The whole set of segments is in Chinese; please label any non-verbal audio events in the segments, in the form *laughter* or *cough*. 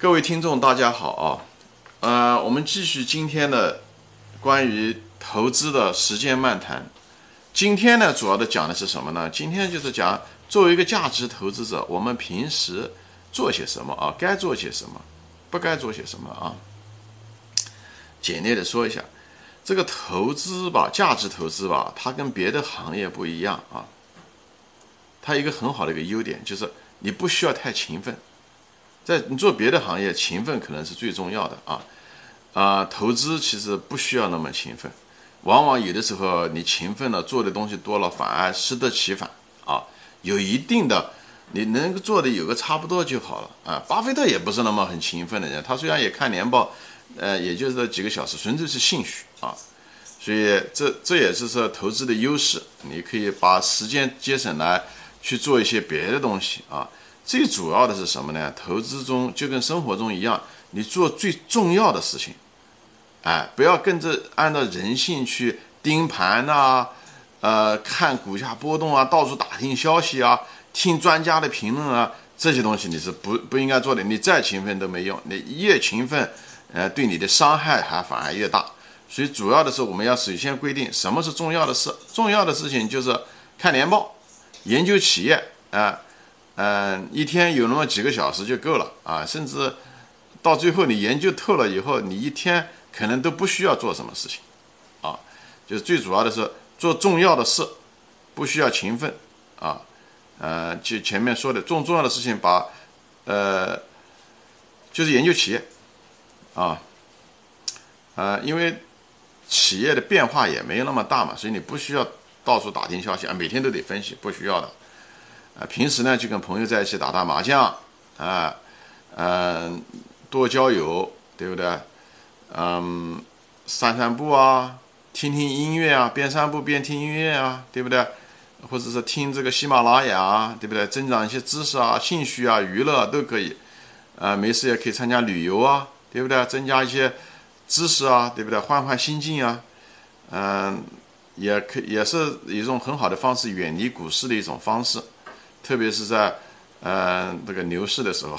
各位听众，大家好啊！呃，我们继续今天的关于投资的时间漫谈。今天呢，主要的讲的是什么呢？今天就是讲作为一个价值投资者，我们平时做些什么啊？该做些什么？不该做些什么啊？简略的说一下，这个投资吧，价值投资吧，它跟别的行业不一样啊。它一个很好的一个优点就是你不需要太勤奋。在你做别的行业，勤奋可能是最重要的啊，啊，投资其实不需要那么勤奋，往往有的时候你勤奋了，做的东西多了，反而适得其反啊，有一定的，你能做的有个差不多就好了啊。巴菲特也不是那么很勤奋的人，他虽然也看年报，呃，也就是几个小时，纯粹是兴趣啊，所以这这也是说投资的优势，你可以把时间节省来去做一些别的东西啊。最主要的是什么呢？投资中就跟生活中一样，你做最重要的事情，哎，不要跟着按照人性去盯盘呐，呃，看股价波动啊，到处打听消息啊，听专家的评论啊，这些东西你是不不应该做的。你再勤奋都没用，你越勤奋，呃，对你的伤害还反而越大。所以主要的是我们要首先规定什么是重要的事，重要的事情就是看年报，研究企业啊。嗯，一天有那么几个小时就够了啊，甚至到最后你研究透了以后，你一天可能都不需要做什么事情，啊，就是最主要的是做重要的事，不需要勤奋啊，呃，就前面说的重重要的事情，把呃，就是研究企业啊，呃，因为企业的变化也没有那么大嘛，所以你不需要到处打听消息啊，每天都得分析，不需要的。啊，平时呢就跟朋友在一起打打麻将，啊，嗯，多交友，对不对？嗯，散散步啊，听听音乐啊，边散步边听音乐啊，对不对？或者是听这个喜马拉雅啊，对不对？增长一些知识啊、兴趣啊、娱乐都可以。啊，没事也可以参加旅游啊，对不对？增加一些知识啊，对不对？换换心境啊，嗯，也可也是一种很好的方式，远离股市的一种方式。特别是在，嗯，这个牛市的时候，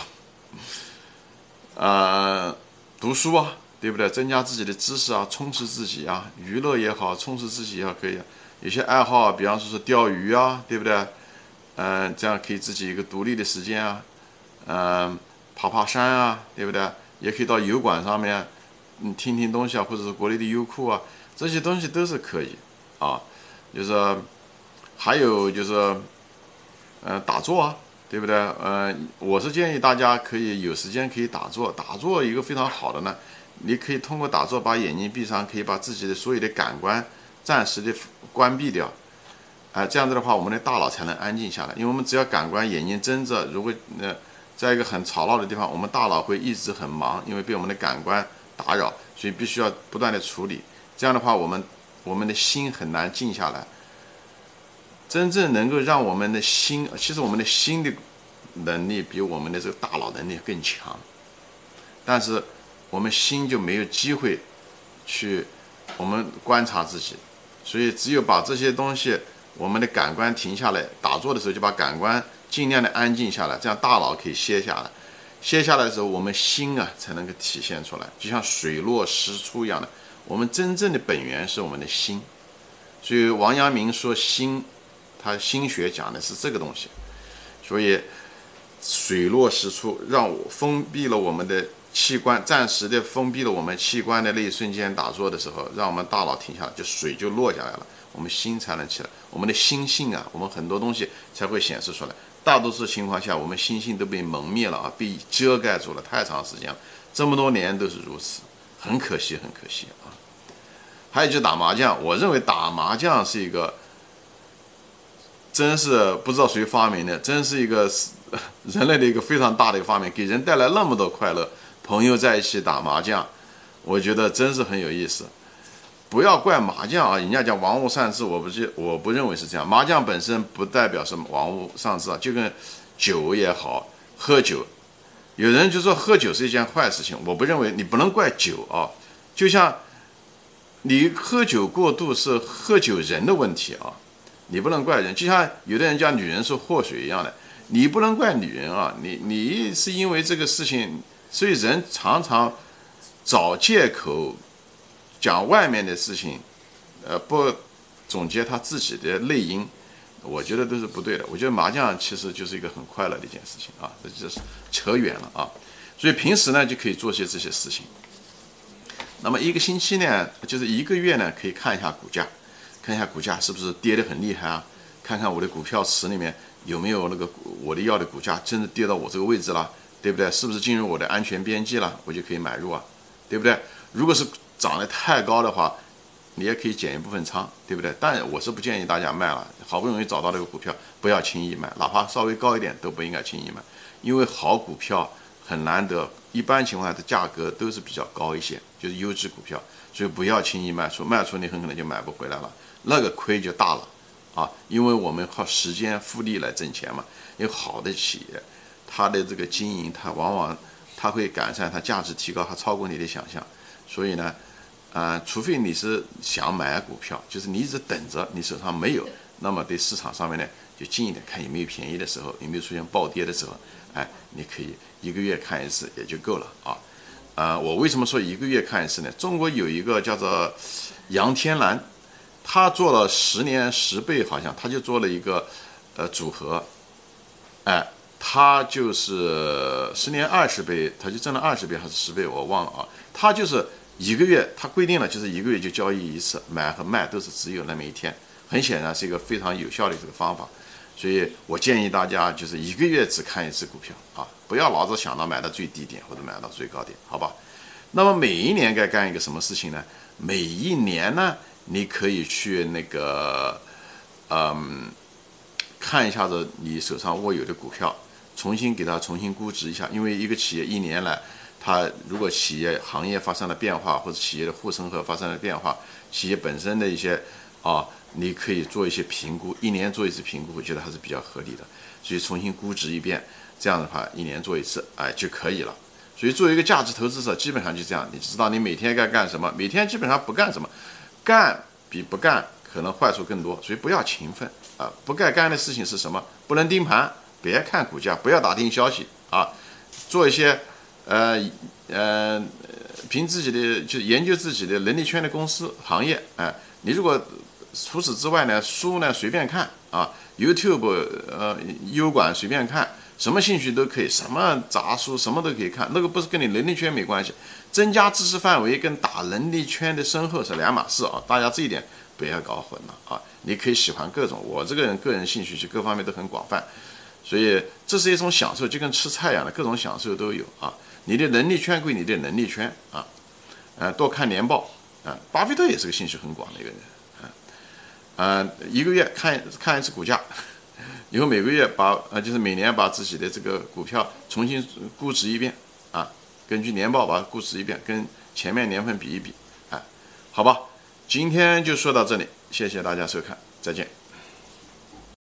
*laughs* 呃，读书啊，对不对？增加自己的知识啊，充实自己啊，娱乐也好，充实自己也好，可以。有些爱好，比方说是钓鱼啊，对不对？嗯，这样可以自己一个独立的时间啊，嗯，爬爬山啊，对不对？也可以到油管上面，嗯，听听东西啊，或者是国内的优酷啊，这些东西都是可以啊。就是还有就是。呃，打坐啊，对不对？呃，我是建议大家可以有时间可以打坐。打坐一个非常好的呢，你可以通过打坐把眼睛闭上，可以把自己的所有的感官暂时的关闭掉。啊，这样子的话，我们的大脑才能安静下来。因为我们只要感官眼睛睁着，如果呃在一个很吵闹的地方，我们大脑会一直很忙，因为被我们的感官打扰，所以必须要不断的处理。这样的话，我们我们的心很难静下来。真正能够让我们的心，其实我们的心的能力比我们的这个大脑能力更强，但是我们心就没有机会去我们观察自己，所以只有把这些东西，我们的感官停下来，打坐的时候就把感官尽量的安静下来，这样大脑可以歇下来，歇下来的时候，我们心啊才能够体现出来，就像水落石出一样的，我们真正的本源是我们的心，所以王阳明说心。他心学讲的是这个东西，所以水落石出，让我封闭了我们的器官，暂时的封闭了我们器官的那一瞬间，打坐的时候，让我们大脑停下来，就水就落下来了，我们心才能起来，我们的心性啊，我们很多东西才会显示出来。大多数情况下，我们心性都被蒙灭了啊，被遮盖住了，太长时间了，这么多年都是如此，很可惜，很可惜啊。还有就打麻将，我认为打麻将是一个。真是不知道谁发明的，真是一个 *laughs* 人类的一个非常大的一个发明，给人带来那么多快乐。朋友在一起打麻将，我觉得真是很有意思。不要怪麻将啊，人家讲玩物丧志，我不是我不认为是这样。麻将本身不代表什么玩物丧志啊，就跟酒也好，喝酒，有人就说喝酒是一件坏事情，我不认为，你不能怪酒啊。就像你喝酒过度是喝酒人的问题啊。你不能怪人，就像有的人讲女人是祸水一样的，你不能怪女人啊，你你是因为这个事情，所以人常常找借口讲外面的事情，呃，不总结他自己的内因，我觉得都是不对的。我觉得麻将其实就是一个很快乐的一件事情啊，这就是扯远了啊。所以平时呢就可以做些这些事情。那么一个星期呢，就是一个月呢，可以看一下股价，看一下股价是不是跌得很厉害啊？看看我的股票池里面有没有那个我的要的股价真的跌到我这个位置了。对不对？是不是进入我的安全边际了？我就可以买入啊，对不对？如果是涨得太高的话，你也可以减一部分仓，对不对？但我是不建议大家卖了。好不容易找到这个股票，不要轻易卖，哪怕稍微高一点都不应该轻易卖，因为好股票很难得，一般情况下的价格都是比较高一些，就是优质股票，所以不要轻易卖出，卖出你很可能就买不回来了，那个亏就大了啊！因为我们靠时间复利来挣钱嘛，有好的企业。它的这个经营，它往往它会改善，它价值提高，它超过你的想象。所以呢，啊，除非你是想买股票，就是你一直等着，你手上没有，那么对市场上面呢，就近一点看有没有便宜的时候，有没有出现暴跌的时候，哎，你可以一个月看一次也就够了啊。啊，我为什么说一个月看一次呢？中国有一个叫做杨天蓝，他做了十年十倍，好像他就做了一个呃组合，哎。他就是十年二十倍，他就挣了二十倍还是十倍，我忘了啊。他就是一个月，他规定了就是一个月就交易一次，买和卖都是只有那么一天。很显然是一个非常有效的这个方法，所以我建议大家就是一个月只看一次股票啊，不要老是想到买到最低点或者买到最高点，好吧？那么每一年该干一个什么事情呢？每一年呢，你可以去那个，嗯，看一下子你手上握有的股票。重新给它重新估值一下，因为一个企业一年来，它如果企业行业发生了变化，或者企业的护城河发生了变化，企业本身的一些啊，你可以做一些评估，一年做一次评估，我觉得还是比较合理的。所以重新估值一遍，这样的话一年做一次，哎就可以了。所以作为一个价值投资者，基本上就这样，你知道你每天该干什么，每天基本上不干什么，干比不干可能坏处更多，所以不要勤奋啊。不该干的事情是什么？不能盯盘。别看股价，不要打听消息啊，做一些，呃呃，凭自己的就研究自己的能力圈的公司行业，哎，你如果除此之外呢，书呢随便看啊，YouTube 呃优管随便看，什么兴趣都可以，什么杂书什么都可以看，那个不是跟你能力圈没关系，增加知识范围跟打能力圈的深厚是两码事啊，大家这一点不要搞混了啊，你可以喜欢各种，我这个人个人兴趣就各方面都很广泛。所以这是一种享受，就跟吃菜一样的，各种享受都有啊。你的能力圈归你的能力圈啊，呃，多看年报啊。巴菲特也是个兴趣很广的一个人啊，呃，一个月看看一次股价，以后每个月把呃就是每年把自己的这个股票重新估值一遍啊，根据年报把它估值一遍，跟前面年份比一比啊，好吧。今天就说到这里，谢谢大家收看，再见。